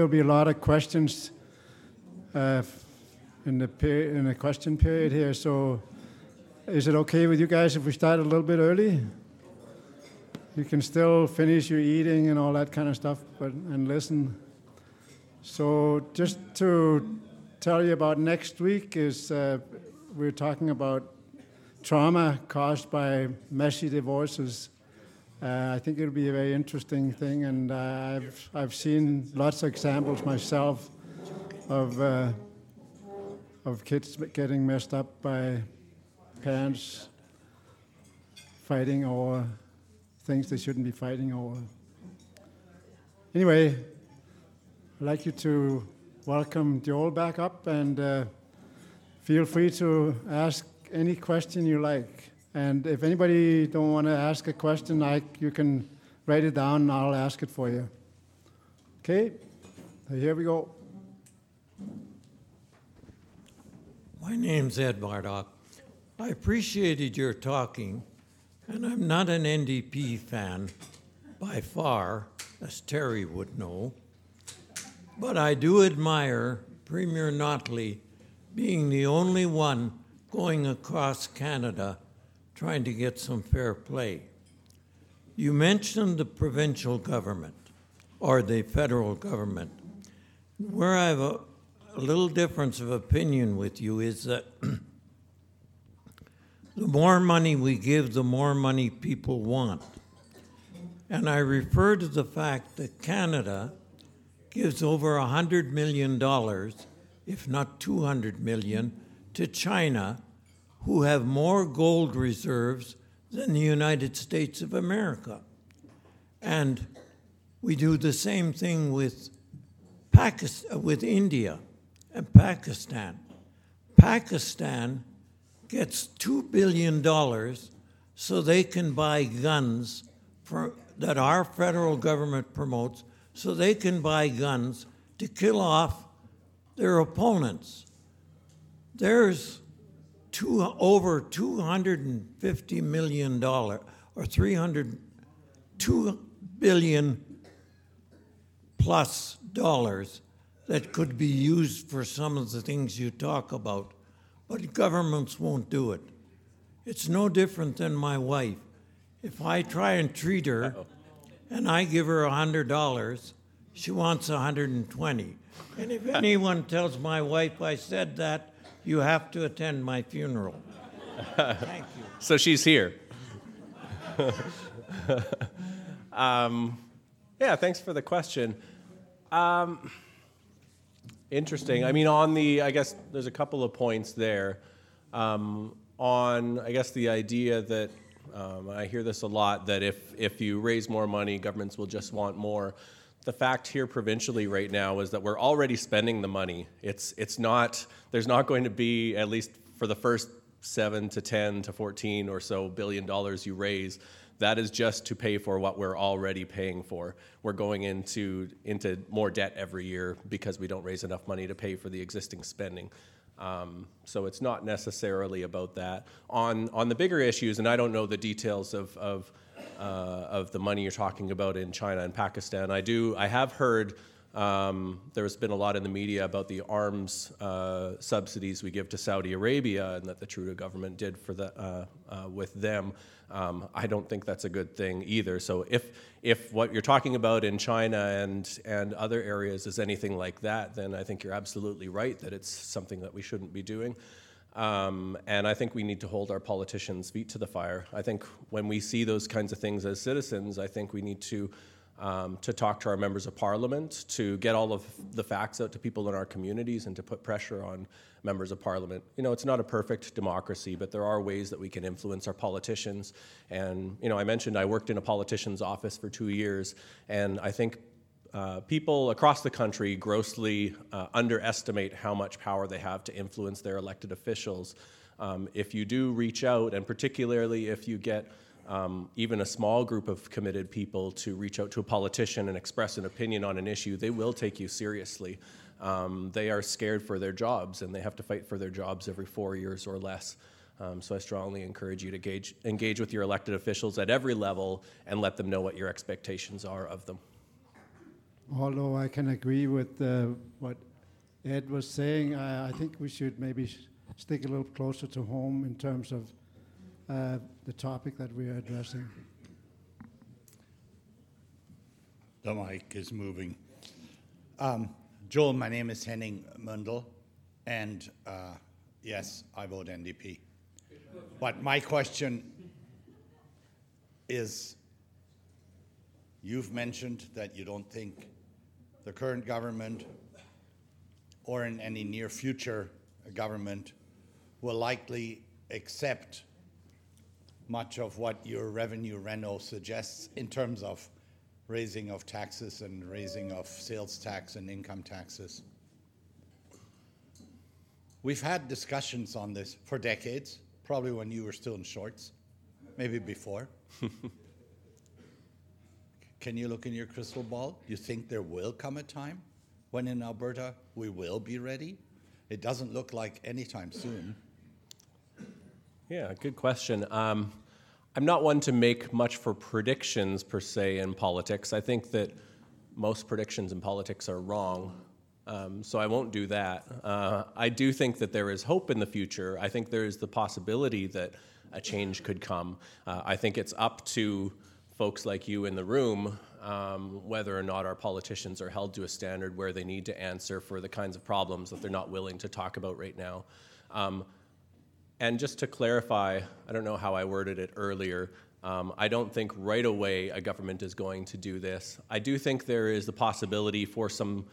There'll be a lot of questions uh, in the peri- in the question period here. So, is it okay with you guys if we start a little bit early? You can still finish your eating and all that kind of stuff, but and listen. So, just to tell you about next week is uh, we're talking about trauma caused by messy divorces. Uh, I think it'll be a very interesting thing, and uh, I've I've seen lots of examples myself of uh, of kids getting messed up by parents fighting over things they shouldn't be fighting over. Anyway, I'd like you to welcome Joel back up and uh, feel free to ask any question you like. And if anybody don't want to ask a question, I, you can write it down and I'll ask it for you. Okay, here we go. My name's Ed Bardock. I appreciated your talking, and I'm not an NDP fan by far, as Terry would know. But I do admire Premier Notley being the only one going across Canada trying to get some fair play. You mentioned the provincial government or the federal government. Where I have a, a little difference of opinion with you is that the more money we give, the more money people want. And I refer to the fact that Canada gives over $100 million, if not 200 million, to China who have more gold reserves than the United States of America. And we do the same thing with, Pakistan, uh, with India and Pakistan. Pakistan gets $2 billion so they can buy guns for, that our federal government promotes, so they can buy guns to kill off their opponents. There's two, over 250 million dollar or 300 2 billion plus dollars that could be used for some of the things you talk about. But governments won't do it. It's no different than my wife. If i try and treat her Uh-oh. and i give her a hundred dollars she wants a hundred and twenty. And if anyone tells my wife i said that you have to attend my funeral. Thank you. So she's here. um, yeah, thanks for the question. Um, interesting. I mean, on the, I guess there's a couple of points there. Um, on, I guess, the idea that um, I hear this a lot that if, if you raise more money, governments will just want more the fact here provincially right now is that we're already spending the money. It's, it's not, there's not going to be, at least for the first seven to 10 to 14 or so billion dollars you raise, that is just to pay for what we're already paying for. We're going into, into more debt every year because we don't raise enough money to pay for the existing spending. Um, so it's not necessarily about that. On, on the bigger issues, and I don't know the details of, of of the money you're talking about in China and Pakistan. I do. I have heard um, there's been a lot in the media about the arms uh, subsidies we give to Saudi Arabia and that the Trudeau government did for the, uh, uh, with them. Um, I don't think that's a good thing either. So if if what you're talking about in China and and other areas is anything like that, then I think you're absolutely right that it's something that we shouldn't be doing. Um, and I think we need to hold our politicians' feet to the fire. I think when we see those kinds of things as citizens, I think we need to um, to talk to our members of parliament, to get all of the facts out to people in our communities, and to put pressure on members of parliament. You know, it's not a perfect democracy, but there are ways that we can influence our politicians. And you know, I mentioned I worked in a politician's office for two years, and I think uh, people across the country grossly uh, underestimate how much power they have to influence their elected officials. Um, if you do reach out, and particularly if you get um, even a small group of committed people to reach out to a politician and express an opinion on an issue, they will take you seriously. Um, they are scared for their jobs and they have to fight for their jobs every four years or less. Um, so I strongly encourage you to engage, engage with your elected officials at every level and let them know what your expectations are of them. Although I can agree with uh, what Ed was saying, I, I think we should maybe s- stick a little closer to home in terms of uh, the topic that we are addressing. The mic is moving. Um, Joel, my name is Henning Mundel, and uh, yes, I vote NDP. But my question is you've mentioned that you don't think the current government or in any near future government will likely accept much of what your revenue reno suggests in terms of raising of taxes and raising of sales tax and income taxes. We've had discussions on this for decades, probably when you were still in shorts, maybe before. Can you look in your crystal ball? You think there will come a time when in Alberta we will be ready? It doesn't look like anytime soon. Yeah, good question. Um, I'm not one to make much for predictions per se in politics. I think that most predictions in politics are wrong, um, so I won't do that. Uh, I do think that there is hope in the future. I think there is the possibility that a change could come. Uh, I think it's up to folks like you in the room um, whether or not our politicians are held to a standard where they need to answer for the kinds of problems that they're not willing to talk about right now. Um, and just to clarify, I don't know how I worded it earlier. Um, I don't think right away a government is going to do this. I do think there is the possibility for some,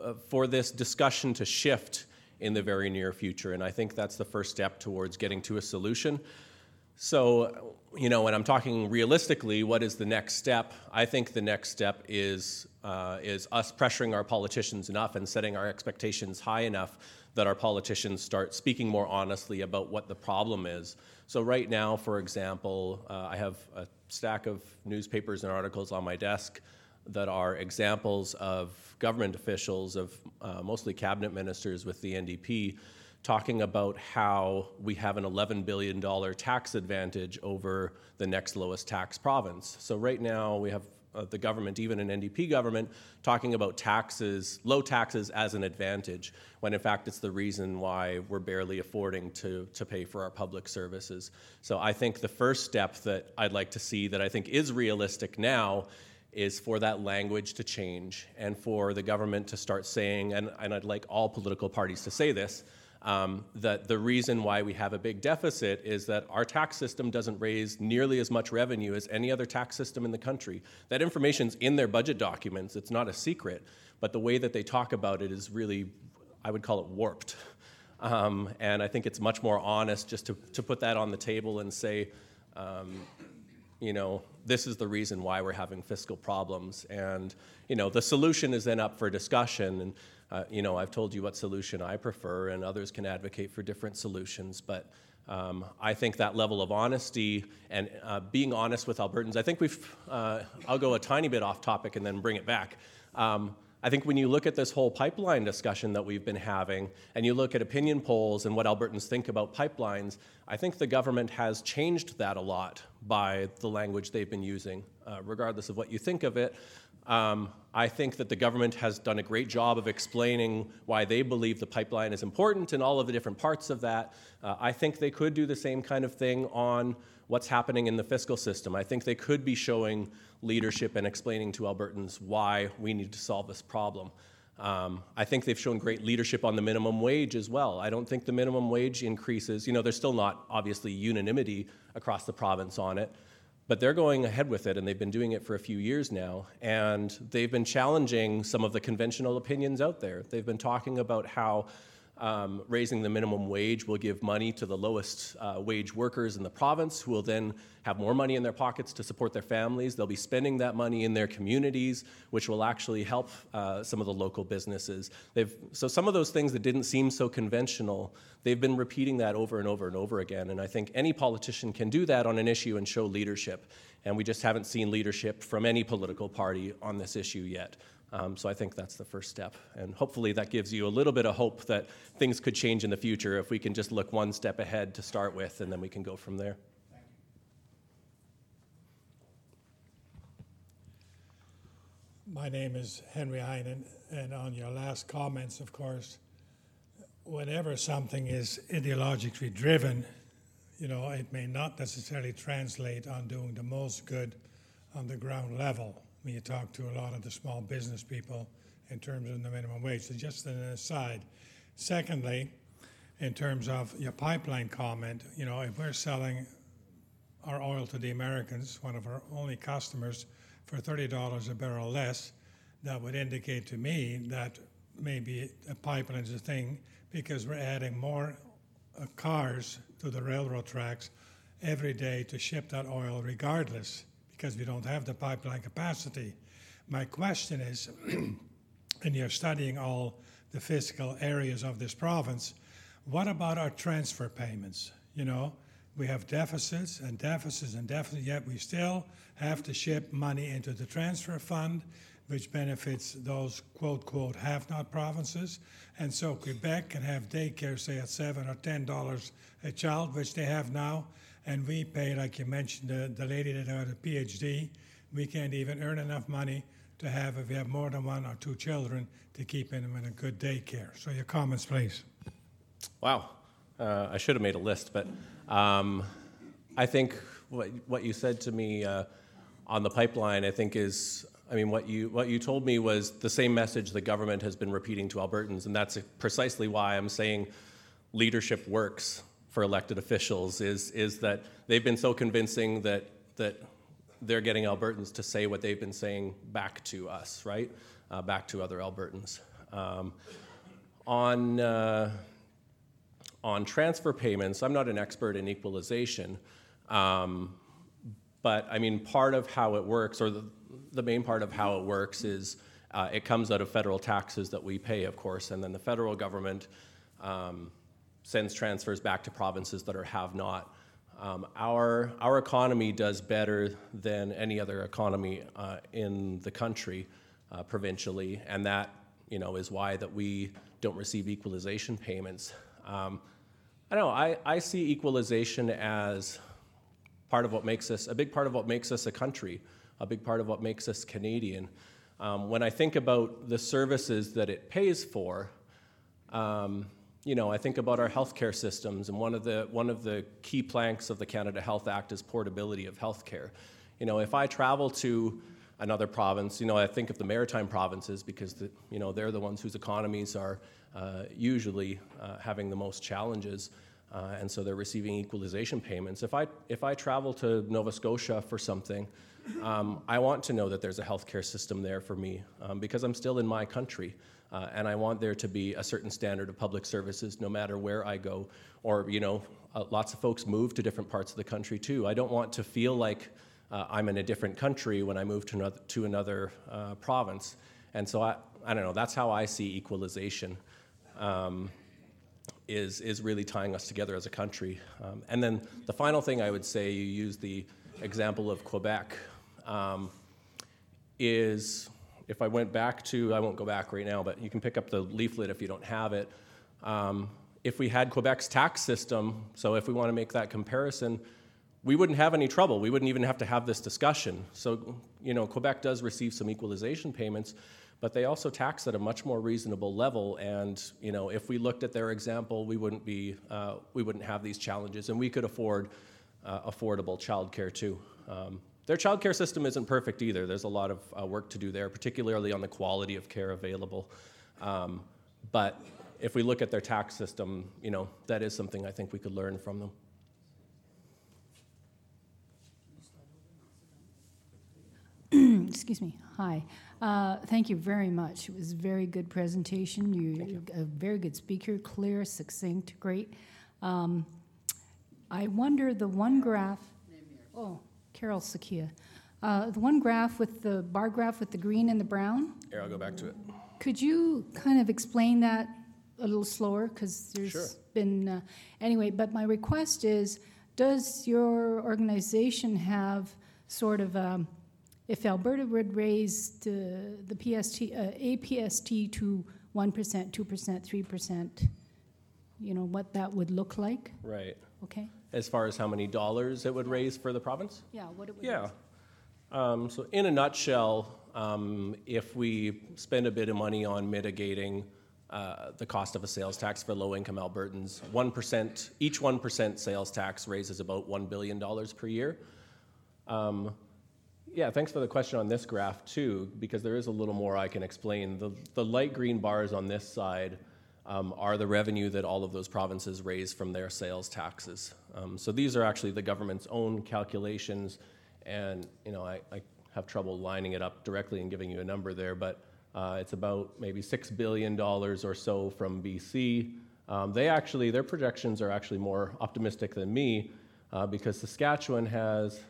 uh, for this discussion to shift in the very near future, and I think that's the first step towards getting to a solution. So, you know, when I'm talking realistically, what is the next step? I think the next step is uh, is us pressuring our politicians enough and setting our expectations high enough that our politicians start speaking more honestly about what the problem is. So, right now, for example, uh, I have a stack of newspapers and articles on my desk that are examples of government officials, of uh, mostly cabinet ministers with the NDP, talking about how we have an $11 billion tax advantage over the next lowest tax province. So, right now, we have uh, the government, even an NDP government, talking about taxes, low taxes as an advantage, when in fact it's the reason why we're barely affording to, to pay for our public services. So I think the first step that I'd like to see that I think is realistic now is for that language to change and for the government to start saying, and, and I'd like all political parties to say this, um, that the reason why we have a big deficit is that our tax system doesn't raise nearly as much revenue as any other tax system in the country. That information's in their budget documents, it's not a secret, but the way that they talk about it is really, I would call it warped. Um, and I think it's much more honest just to, to put that on the table and say, um, you know, this is the reason why we're having fiscal problems. And, you know, the solution is then up for discussion. And, uh, you know, I've told you what solution I prefer, and others can advocate for different solutions. But um, I think that level of honesty and uh, being honest with Albertans, I think we've, uh, I'll go a tiny bit off topic and then bring it back. Um, I think when you look at this whole pipeline discussion that we've been having, and you look at opinion polls and what Albertans think about pipelines, I think the government has changed that a lot by the language they've been using, uh, regardless of what you think of it. Um, I think that the government has done a great job of explaining why they believe the pipeline is important and all of the different parts of that. Uh, I think they could do the same kind of thing on what's happening in the fiscal system. I think they could be showing leadership and explaining to Albertans why we need to solve this problem. Um, I think they've shown great leadership on the minimum wage as well. I don't think the minimum wage increases, you know, there's still not obviously unanimity across the province on it, but they're going ahead with it and they've been doing it for a few years now. And they've been challenging some of the conventional opinions out there. They've been talking about how um, raising the minimum wage will give money to the lowest uh, wage workers in the province, who will then have more money in their pockets to support their families. They'll be spending that money in their communities, which will actually help uh, some of the local businesses. They've, so, some of those things that didn't seem so conventional, they've been repeating that over and over and over again. And I think any politician can do that on an issue and show leadership. And we just haven't seen leadership from any political party on this issue yet. Um, so I think that's the first step. And hopefully that gives you a little bit of hope that things could change in the future if we can just look one step ahead to start with, and then we can go from there. My name is Henry Heinen, and on your last comments, of course, whenever something is ideologically driven, you know, it may not necessarily translate on doing the most good on the ground level. When you talk to a lot of the small business people in terms of the minimum wage. So just an aside. Secondly, in terms of your pipeline comment, you know, if we're selling our oil to the Americans, one of our only customers, for $30 a barrel less, that would indicate to me that maybe a pipeline is a thing because we're adding more uh, cars to the railroad tracks every day to ship that oil regardless because we don't have the pipeline capacity. My question is, and you're studying all the fiscal areas of this province, what about our transfer payments? You know, we have deficits and deficits and deficits, yet we still have to ship money into the transfer fund, which benefits those quote, quote, have not provinces. And so Quebec can have daycare, say, at seven or ten dollars a child, which they have now. And we pay, like you mentioned, the, the lady that had a PhD, we can't even earn enough money to have, if we have more than one or two children, to keep them in a good daycare. So your comments, please. Wow. Uh, I should have made a list, but um, I think what, what you said to me uh, on the pipeline, I think is, I mean, what you, what you told me was the same message the government has been repeating to Albertans, and that's precisely why I'm saying leadership works for elected officials, is, is that they've been so convincing that, that they're getting Albertans to say what they've been saying back to us, right? Uh, back to other Albertans. Um, on, uh, on transfer payments, I'm not an expert in equalization, um, but I mean, part of how it works, or the, the main part of how it works, is uh, it comes out of federal taxes that we pay, of course, and then the federal government um, sends transfers back to provinces that are have not. Um, our, our economy does better than any other economy uh, in the country uh, provincially, and that you know, is why that we don't receive equalization payments. Um, I don't know. I, I see equalization as part of what makes us a big part of what makes us a country, a big part of what makes us Canadian. Um, when I think about the services that it pays for, um, you know, I think about our healthcare systems, and one of the one of the key planks of the Canada Health Act is portability of healthcare. You know, if I travel to another province, you know, I think of the maritime provinces because the, you know they're the ones whose economies are uh, usually uh, having the most challenges. Uh, and so they're receiving equalization payments. If I, if I travel to Nova Scotia for something, um, I want to know that there's a healthcare system there for me um, because I'm still in my country. Uh, and I want there to be a certain standard of public services no matter where I go. Or, you know, uh, lots of folks move to different parts of the country too. I don't want to feel like uh, I'm in a different country when I move to another, to another province. And so I, I don't know, that's how I see equalization um, is, is really tying us together as a country. Um, and then the final thing I would say, you use the example of Quebec, um, is if I went back to, I won't go back right now, but you can pick up the leaflet if you don't have it. Um, if we had Quebec's tax system, so if we want to make that comparison, we wouldn't have any trouble. We wouldn't even have to have this discussion. So, you know, Quebec does receive some equalization payments, but they also tax at a much more reasonable level. And you know, if we looked at their example, we wouldn't be uh, we wouldn't have these challenges, and we could afford uh, affordable childcare too. Um, their childcare system isn't perfect either. There's a lot of uh, work to do there, particularly on the quality of care available. Um, but if we look at their tax system, you know, that is something I think we could learn from them. Excuse me. Hi. Uh, thank you very much. It was a very good presentation. You, you. a very good speaker, clear, succinct, great. Um, I wonder the one graph. Oh, Carol Sakia. Uh, the one graph with the bar graph with the green and the brown. Here, I'll go back to it. Could you kind of explain that a little slower? Because there's sure. been uh, anyway. But my request is, does your organization have sort of a um, if Alberta would raise the, the PST, uh, APST to 1%, 2%, 3%, you know, what that would look like? Right. Okay? As far as how many dollars it would raise for the province? Yeah, what it would Yeah. Um, so, in a nutshell, um, if we spend a bit of money on mitigating uh, the cost of a sales tax for low-income Albertans. 1%, each 1% sales tax raises about $1 billion per year. Um, yeah, thanks for the question on this graph too, because there is a little more I can explain. The, the light green bars on this side um, are the revenue that all of those provinces raise from their sales taxes. Um, so these are actually the government's own calculations, and you know I, I, have trouble lining it up directly and giving you a number there, but uh, it's about maybe six billion dollars or so from BC. Um, they actually their projections are actually more optimistic than me uh, because Saskatchewan has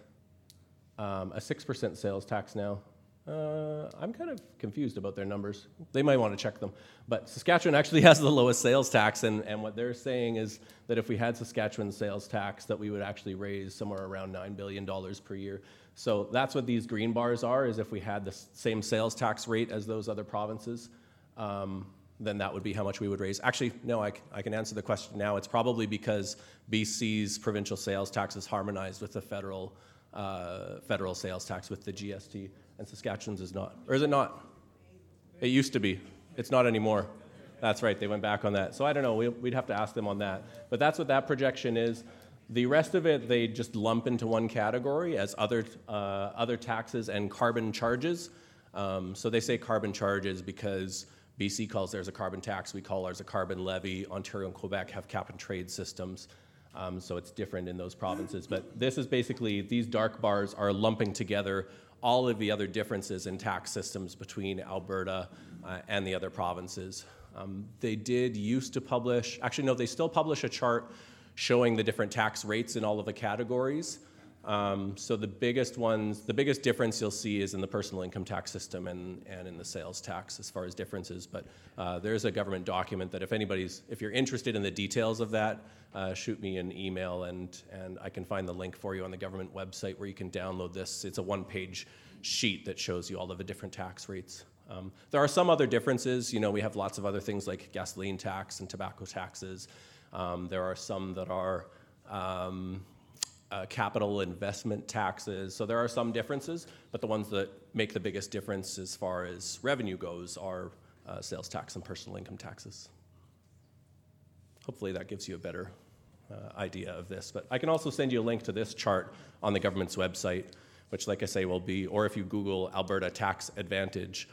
um, a 6% sales tax now. Uh, I'm kind of confused about their numbers. They might want to check them. But Saskatchewan actually has the lowest sales tax, and, and what they're saying is that if we had Saskatchewan sales tax, that we would actually raise somewhere around $9 billion per year. So that's what these green bars are, is if we had the same sales tax rate as those other provinces, um, then that would be how much we would raise. Actually, no, I, I can answer the question now. It's probably because BC's provincial sales tax is harmonized with the federal uh, federal sales tax with the GST, and Saskatchewan's is not. Or is it not? It used to be. It's not anymore. That's right, they went back on that. So I don't know, we, would have to ask them on that. But that's what that projection is. The rest of it, they just lump into one category as other, uh, other taxes and carbon charges. Um, so they say carbon charges because BC calls theirs a carbon tax, we call ours a carbon levy. Ontario and Quebec have cap and trade systems. Um, so it's different in those provinces. But this is basically, these dark bars are lumping together all of the other differences in tax systems between Alberta uh, and the other provinces. Um, they did used to publish, actually, no, they still publish a chart showing the different tax rates in all of the categories. Um, so the biggest ones, the biggest difference you'll see is in the personal income tax system and, and in the sales tax as far as differences. But uh, there's a government document that if anybody's, if you're interested in the details of that, uh, shoot me an email and, and I can find the link for you on the government website where you can download this. It's a one-page sheet that shows you all of the different tax rates. Um, there are some other differences. You know, we have lots of other things like gasoline tax and tobacco taxes. Um, there are some that are um, uh, capital investment taxes. So there are some differences, but the ones that make the biggest difference as far as revenue goes are uh, sales tax and personal income taxes. Hopefully that gives you a better uh, idea of this. But I can also send you a link to this chart on the government's website, which, like I say, will be, or if you Google Alberta Tax Advantage,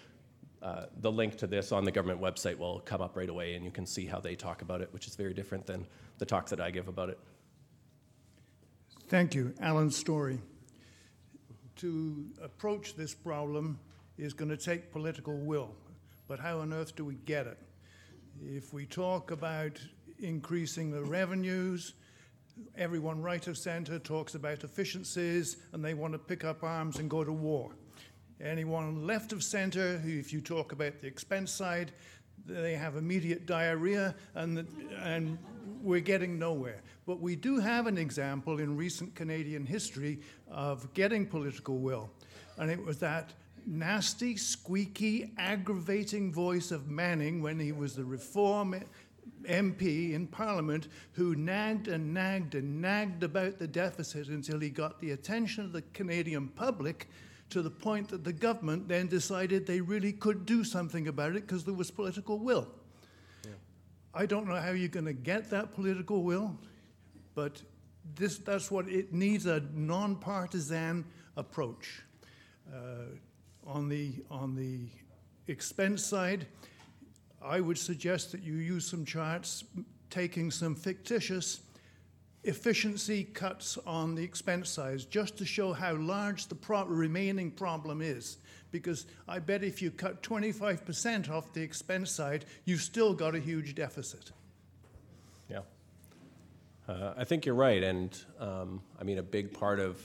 uh, the link to this on the government website will come up right away, and you can see how they talk about it, which is very different than the talks that I give about it. Thank you, Alan Story. To approach this problem is going to take political will, but how on earth do we get it? If we talk about increasing the revenues, everyone right of center talks about efficiencies and they want to pick up arms and go to war. Anyone left of center, if you talk about the expense side, they have immediate diarrhea and, and we're getting nowhere. But we do have an example in recent Canadian history of getting political will, and it was that nasty, squeaky, aggravating voice of Manning when he was the Reform MP in Parliament who nagged and nagged and nagged about the deficit until he got the attention of the Canadian public to the point that the government then decided they really could do something about it because there was political will. Yeah. I don't know how you're going to get that political will. But this, that's what it needs a nonpartisan approach. Uh, on, the, on the expense side, I would suggest that you use some charts taking some fictitious efficiency cuts on the expense side just to show how large the pro- remaining problem is. Because I bet if you cut 25% off the expense side, you've still got a huge deficit. Uh, I think you're right, and um, I mean, a big part of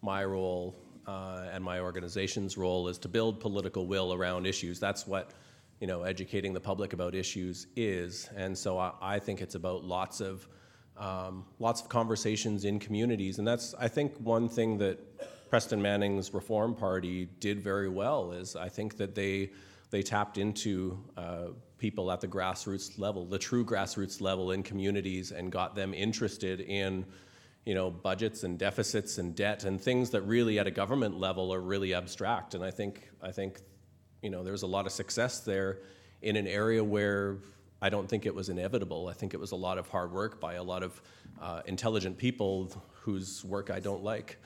my role uh, and my organization's role is to build political will around issues. That's what you know, educating the public about issues is, and so I, I think it's about lots of um, lots of conversations in communities, and that's I think one thing that Preston Manning's Reform Party did very well is I think that they they tapped into uh, people at the grassroots level, the true grassroots level in communities, and got them interested in, you know, budgets and deficits and debt and things that really at a government level are really abstract. And I think, I think, you know, there's a lot of success there in an area where I don't think it was inevitable. I think it was a lot of hard work by a lot of uh, intelligent people whose work I don't like.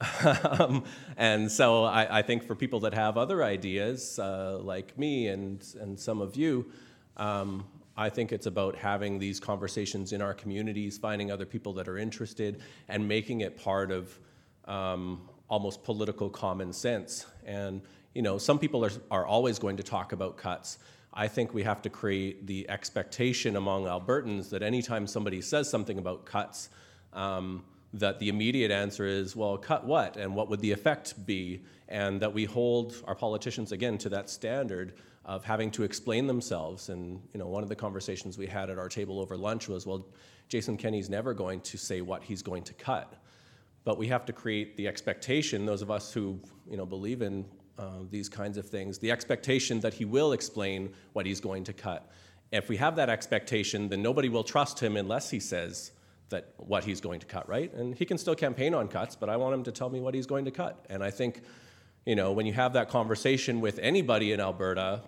um, and so I, I, think for people that have other ideas, uh, like me and, and some of you, um, I think it's about having these conversations in our communities, finding other people that are interested, and making it part of um, almost political common sense. And you know, some people are, are always going to talk about cuts. I think we have to create the expectation among Albertans that anytime somebody says something about cuts, um, that the immediate answer is, well, cut what? And what would the effect be? And that we hold our politicians, again, to that standard of having to explain themselves. And, you know, one of the conversations we had at our table over lunch was, well, Jason Kenney's never going to say what he's going to cut. But we have to create the expectation, those of us who, you know, believe in uh, these kinds of things, the expectation that he will explain what he's going to cut. If we have that expectation, then nobody will trust him unless he says, that what he's going to cut, right? And he can still campaign on cuts, but I want him to tell me what he's going to cut. And I think, you know, when you have that conversation with anybody in Alberta,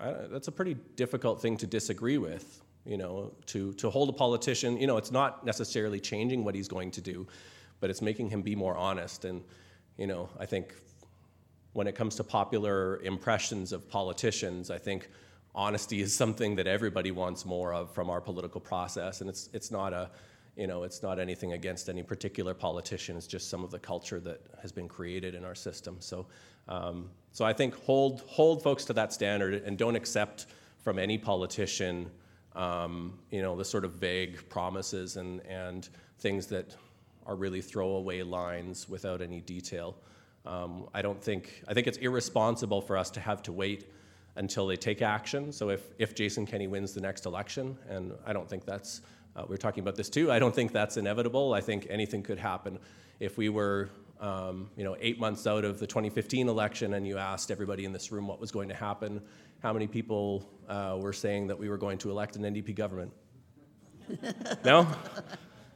I, that's a pretty difficult thing to disagree with. You know, to to hold a politician, you know, it's not necessarily changing what he's going to do, but it's making him be more honest. And you know, I think when it comes to popular impressions of politicians, I think honesty is something that everybody wants more of from our political process, and it's it's not a you know, it's not anything against any particular politician. It's just some of the culture that has been created in our system. So, um, so I think hold hold folks to that standard and don't accept from any politician, um, you know, the sort of vague promises and and things that are really throwaway lines without any detail. Um, I don't think I think it's irresponsible for us to have to wait until they take action. So if if Jason Kenney wins the next election, and I don't think that's uh, we're talking about this too. I don't think that's inevitable. I think anything could happen. If we were, um, you know, eight months out of the 2015 election and you asked everybody in this room what was going to happen, how many people uh, were saying that we were going to elect an NDP government? no?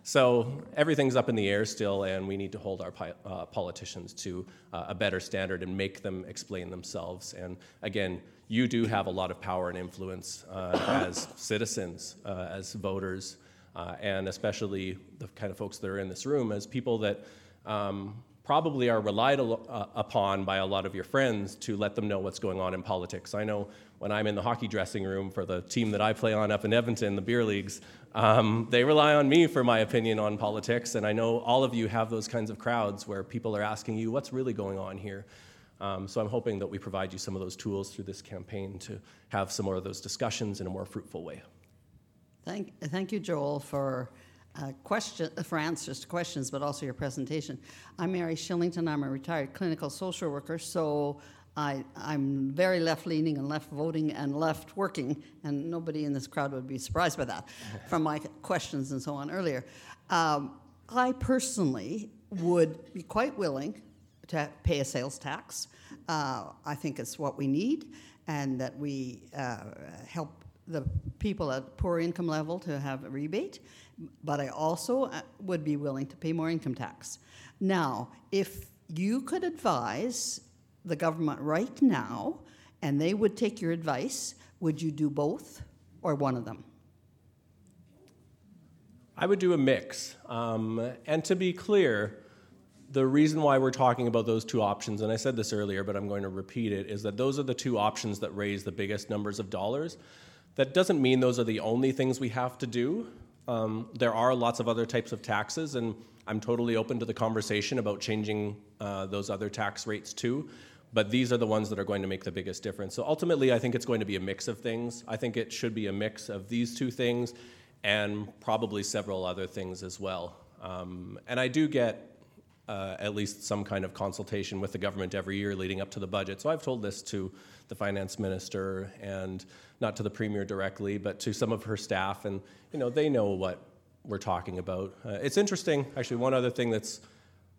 So everything's up in the air still, and we need to hold our uh, politicians to uh, a better standard and make them explain themselves. And again, you do have a lot of power and influence uh, as citizens, uh, as voters uh, and especially the kind of folks that are in this room as people that um, probably are relied uh, upon by a lot of your friends to let them know what's going on in politics. I know when I'm in the hockey dressing room for the team that I play on up in Edmonton, the beer leagues, um, they rely on me for my opinion on politics. And I know all of you have those kinds of crowds where people are asking you, what's really going on here? Um, so I'm hoping that we provide you some of those tools through this campaign to have some more of those discussions in a more fruitful way. Thank, thank you, Joel, for uh, question, for answers to questions, but also your presentation. I'm Mary Shillington. I'm a retired clinical social worker, so I, am very left leaning and left voting and left working, and nobody in this crowd would be surprised by that from my questions and so on earlier. Um, I personally would be quite willing to pay a sales tax. Uh, I think it's what we need, and that we uh, help the people at poor income level to have a rebate, but I also uh, would be willing to pay more income tax. Now, if you could advise the government right now and they would take your advice, would you do both or one of them? I would do a mix. Um, and to be clear, the reason why we're talking about those two options, and I said this earlier, but I'm going to repeat it, is that those are the two options that raise the biggest numbers of dollars. That doesn't mean those are the only things we have to do. Um, there are lots of other types of taxes, and I'm totally open to the conversation about changing uh, those other tax rates too. But these are the ones that are going to make the biggest difference. So ultimately, I think it's going to be a mix of things. I think it should be a mix of these two things and probably several other things as well. Um, and I do get uh, at least some kind of consultation with the government every year leading up to the budget. So I've told this to the finance minister and not to the premier directly, but to some of her staff, and you know they know what we're talking about. Uh, it's interesting, actually. One other thing that's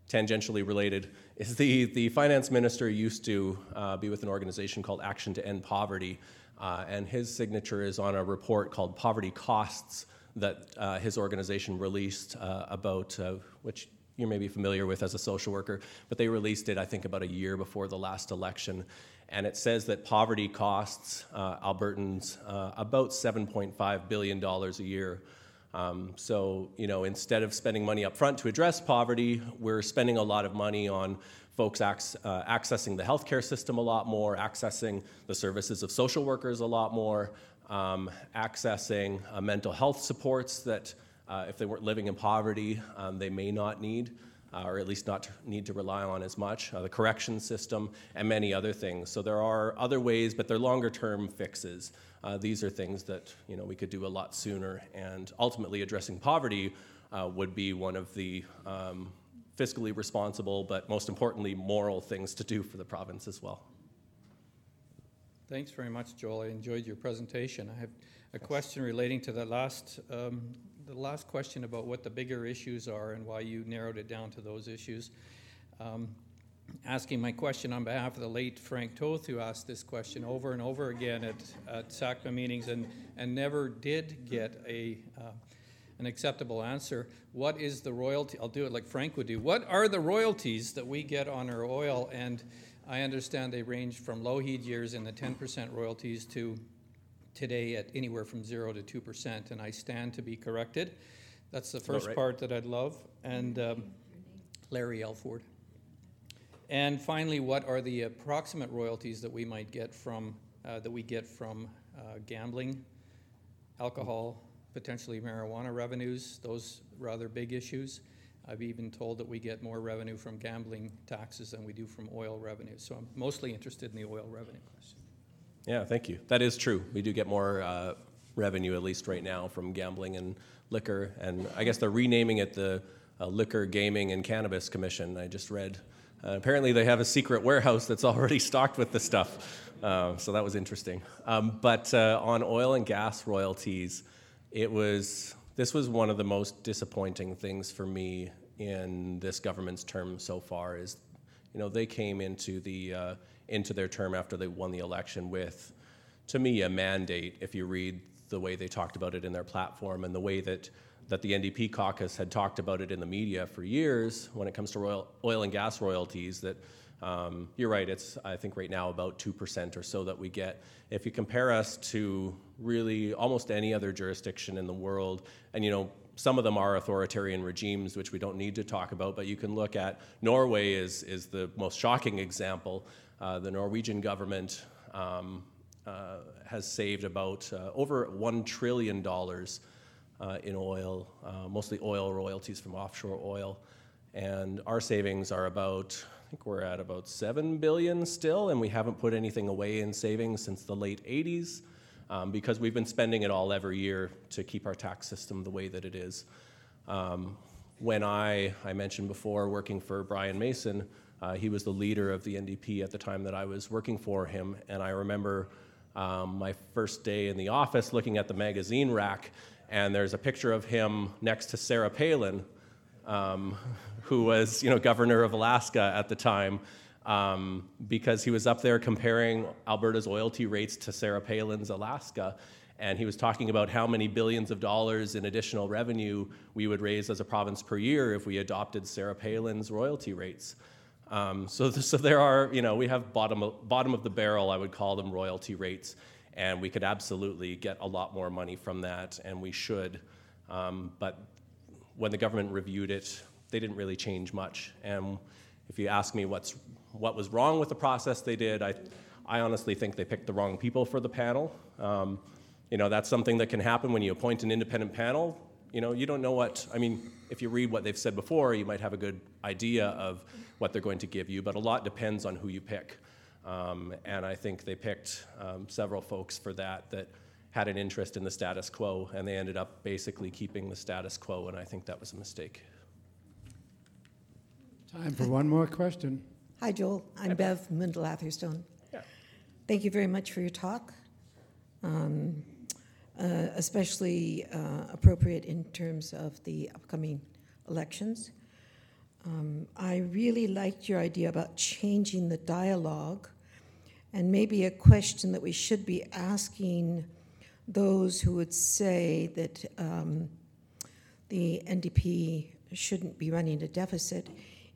tangentially related is the the finance minister used to uh, be with an organization called Action to End Poverty, uh, and his signature is on a report called Poverty Costs that uh, his organization released uh, about, uh, which you may be familiar with as a social worker, but they released it, I think, about a year before the last election. And it says that poverty costs uh, Albertans about $7.5 billion a year. Um, so, you know, instead of spending money up front to address poverty, we're spending a lot of money on folks ac- uh, accessing the healthcare system a lot more, accessing the services of social workers a lot more, um, accessing uh, mental health supports that, uh, if they weren't living in poverty, um, they may not need. Uh, or at least not need to rely on as much, uh, the correction system, and many other things. So there are other ways, but they're longer term fixes. Uh, these are things that you know we could do a lot sooner, and ultimately addressing poverty uh, would be one of the um, fiscally responsible, but most importantly, moral things to do for the province as well. Thanks very much, Joel. I enjoyed your presentation. I have a question relating to the last, um, the last question about what the bigger issues are and why you narrowed it down to those issues. Um, asking my question on behalf of the late Frank Toth, who asked this question over and over again at, at SACPA meetings and, and never did get a, uh, an acceptable answer. What is the royalty? I'll do it like Frank would do. What are the royalties that we get on our oil? And I understand they range from Lougheed years in the 10% royalties to today at anywhere from 0 to 2%, and I stand to be corrected. That's the first right. part that I'd love. And um, Larry Elford. And finally, what are the approximate royalties that we might get from, uh, that we get from uh, gambling, alcohol, potentially marijuana revenues, those rather big issues? I've even told that we get more revenue from gambling taxes than we do from oil revenue. So I'm mostly interested in the oil revenue question. Yeah, thank you. That is true. We do get more uh, revenue, at least right now, from gambling and liquor. And I guess they're renaming it the uh, Liquor, Gaming, and Cannabis Commission. I just read. Uh, apparently, they have a secret warehouse that's already stocked with the stuff. Uh, so that was interesting. Um, but uh, on oil and gas royalties, it was this was one of the most disappointing things for me in this government's term so far. Is you know they came into the uh, into their term after they won the election with, to me, a mandate. If you read the way they talked about it in their platform and the way that that the NDP caucus had talked about it in the media for years when it comes to royal, oil and gas royalties, that um, you're right, it's I think right now about 2% or so that we get. If you compare us to really almost any other jurisdiction in the world, and you know, some of them are authoritarian regimes, which we don't need to talk about, but you can look at Norway is, is the most shocking example. Uh, the Norwegian government um, uh, has saved about uh, over $1 trillion uh, in oil, uh, mostly oil royalties from offshore oil. And our savings are about, I think we're at about 7 billion still, and we haven't put anything away in savings since the late 80s um, because we've been spending it all every year to keep our tax system the way that it is. Um, when I, I mentioned before, working for Brian Mason, uh, he was the leader of the NDP at the time that I was working for him, and I remember um, my first day in the office looking at the magazine rack, and there's a picture of him next to Sarah Palin, um, who was, you know, governor of Alaska at the time, um, because he was up there comparing Alberta's royalty rates to Sarah Palin's Alaska. And he was talking about how many billions of dollars in additional revenue we would raise as a province per year if we adopted Sarah Palin's royalty rates. Um, so, so there are, you know, we have bottom of, bottom of the barrel, I would call them royalty rates, and we could absolutely get a lot more money from that, and we should. Um, but when the government reviewed it, they didn't really change much. And if you ask me what's what was wrong with the process they did, I, I honestly think they picked the wrong people for the panel. Um, you know, that's something that can happen when you appoint an independent panel. You know, you don't know what, I mean, if you read what they've said before, you might have a good idea of what they're going to give you, but a lot depends on who you pick. Um, and I think they picked um, several folks for that that had an interest in the status quo, and they ended up basically keeping the status quo, and I think that was a mistake. Time for one more question. Hi, Joel. I'm Bev Mundell Atherstone. Yeah. Thank you very much for your talk, um, especially uh, appropriate in terms of the upcoming elections. Um, I really liked your idea about changing the dialogue, and maybe a question that we should be asking those who would say that um, the NDP shouldn't be running a deficit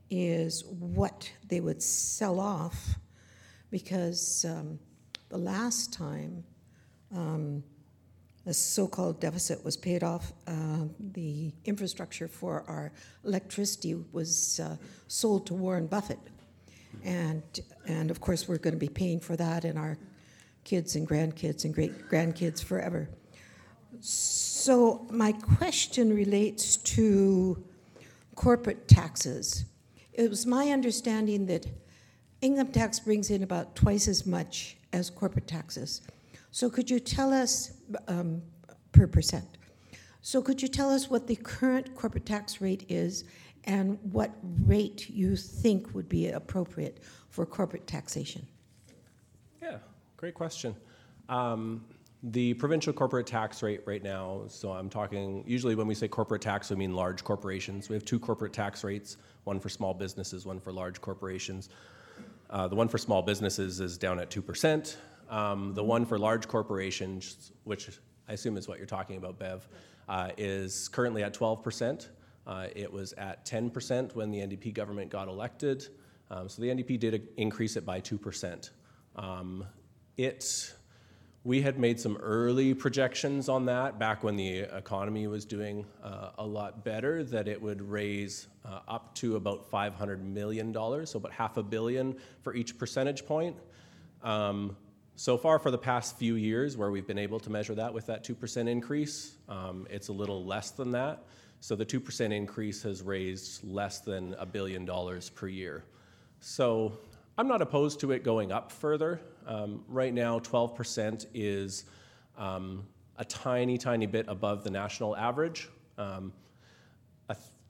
is what they would sell off because um, the last time um, the so-called deficit was paid off, uh, the infrastructure for our electricity was uh, sold to Warren Buffett, and and of course we're going to be paying for that in our kids and grandkids and great grandkids forever. So my question relates to corporate taxes. It was my understanding that income tax brings in about twice as much as corporate taxes. So could you tell us um, per percent? So could you tell us what the current corporate tax rate is and what rate you think would be appropriate for corporate taxation? Yeah, great question. Um, the provincial corporate tax rate right now, so I'm talking, usually when we say corporate tax, we mean large corporations. We have two corporate tax rates, one for small businesses, one for large corporations. Uh, the one for small businesses is down at 2%. Um, the one for large corporations, which I assume is what you're talking about, Bev, uh, is currently at 12%. Uh, it was at 10% when the NDP government got elected. Um, so the NDP did increase it by 2%. Um, it we had made some early projections on that back when the economy was doing uh, a lot better, that it would raise uh, up to about $500 million, so about half a billion for each percentage point. Um, so far, for the past few years, where we've been able to measure that with that 2% increase, um, it's a little less than that. So the 2% increase has raised less than a billion dollars per year. So I'm not opposed to it going up further. Um, right now, 12% is um, a tiny, tiny bit above the national average. A,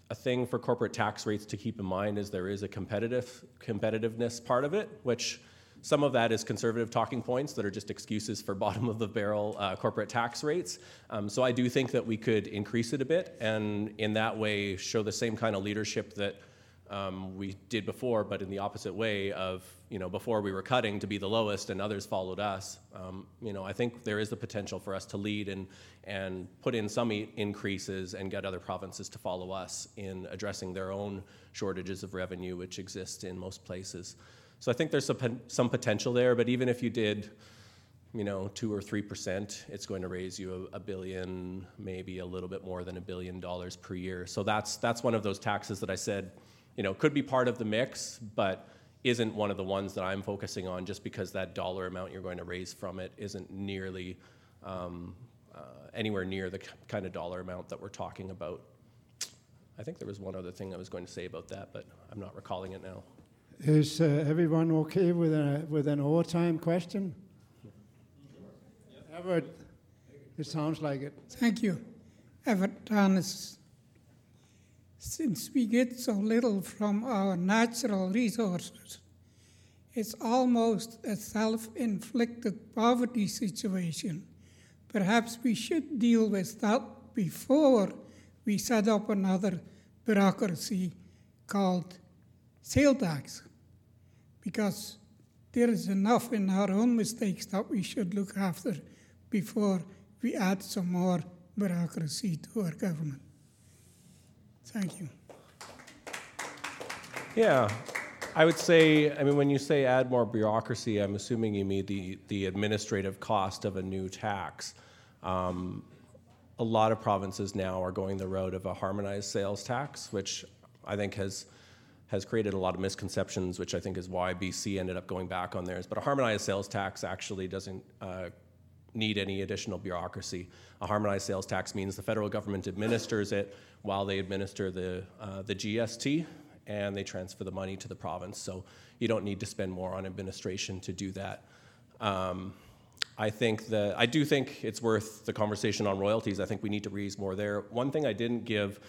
a, thing for corporate tax rates to keep in mind is there is a competitive competitiveness part of it, which some of that is conservative talking points that are just excuses for bottom of the barrel uh, corporate tax rates. Um, so I do think that we could increase it a bit and in that way show the same kind of leadership that um, we did before, but in the opposite way of, you know, before we were cutting to be the lowest and others followed us. Um, you know, I think there is the potential for us to lead and, and put in some e- increases and get other provinces to follow us in addressing their own shortages of revenue, which exist in most places. So I think there's some, some potential there, but even if you did, you know, two or three percent, it's going to raise you a, a, billion, maybe a little bit more than a billion dollars per year. So that's that's one of those taxes that I said you know, could be part of the mix, but isn't one of the ones that I'm focusing on just because that dollar amount you're going to raise from it isn't nearly um, uh, anywhere near the kind of dollar amount that we're talking about. I think there was one other thing I was going to say about that, but I'm not recalling it now. Is uh, everyone okay with, a, with an overtime question? Everett, it sounds like it. Thank you. Everett Thomas since we get so little from our natural resources, it's almost a self inflicted poverty situation. Perhaps we should deal with that before we set up another bureaucracy called sale tax, because there is enough in our own mistakes that we should look after before we add some more bureaucracy to our government. Thank you. Yeah, I would say, I mean, when you say add more bureaucracy, I'm assuming you mean the, the administrative cost of a new tax. Um, a lot of provinces now are going the road of a harmonized sales tax, which I think has has created a lot of misconceptions, which I think is why BC ended up going back on theirs. But a harmonized sales tax actually doesn't uh, need any additional bureaucracy. A harmonized sales tax means the federal government administers it while they administer the, uh, the GST and they transfer the money to the province. So you don't need to spend more on administration to do that. Um, I think that I do think it's worth the conversation on royalties. I think we need to raise more there. One thing I didn't give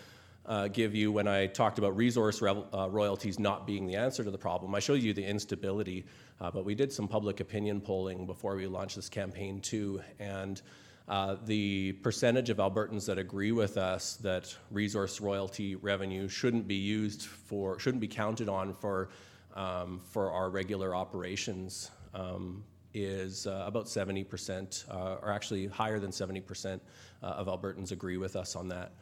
uh, give you when I talked about resource uh, royalties not being the answer to the problem. I showed you the instability, uh, but we did some public opinion polling before we launched this campaign too, and uh, the percentage of Albertans that agree with us that resource royalty revenue shouldn't be used for, shouldn't be counted on for, um, for our regular operations um, is uh, about 70%, uh, or actually higher than 70% uh, of Albertans agree with us on that.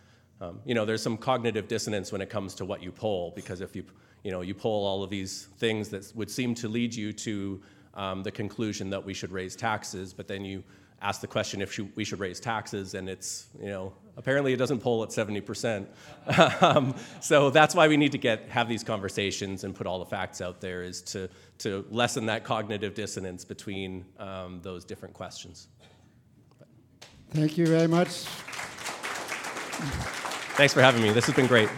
Um, you know, there's some cognitive dissonance when it comes to what you poll, because if you, you know, you poll all of these things that would seem to lead you to um, the conclusion that we should raise taxes, but then you ask the question if we should raise taxes, and it's, you know, apparently it doesn't poll at 70%. um, so that's why we need to get have these conversations and put all the facts out there, is to, to lessen that cognitive dissonance between um, those different questions. Thank you very much. Thanks for having me. This has been great.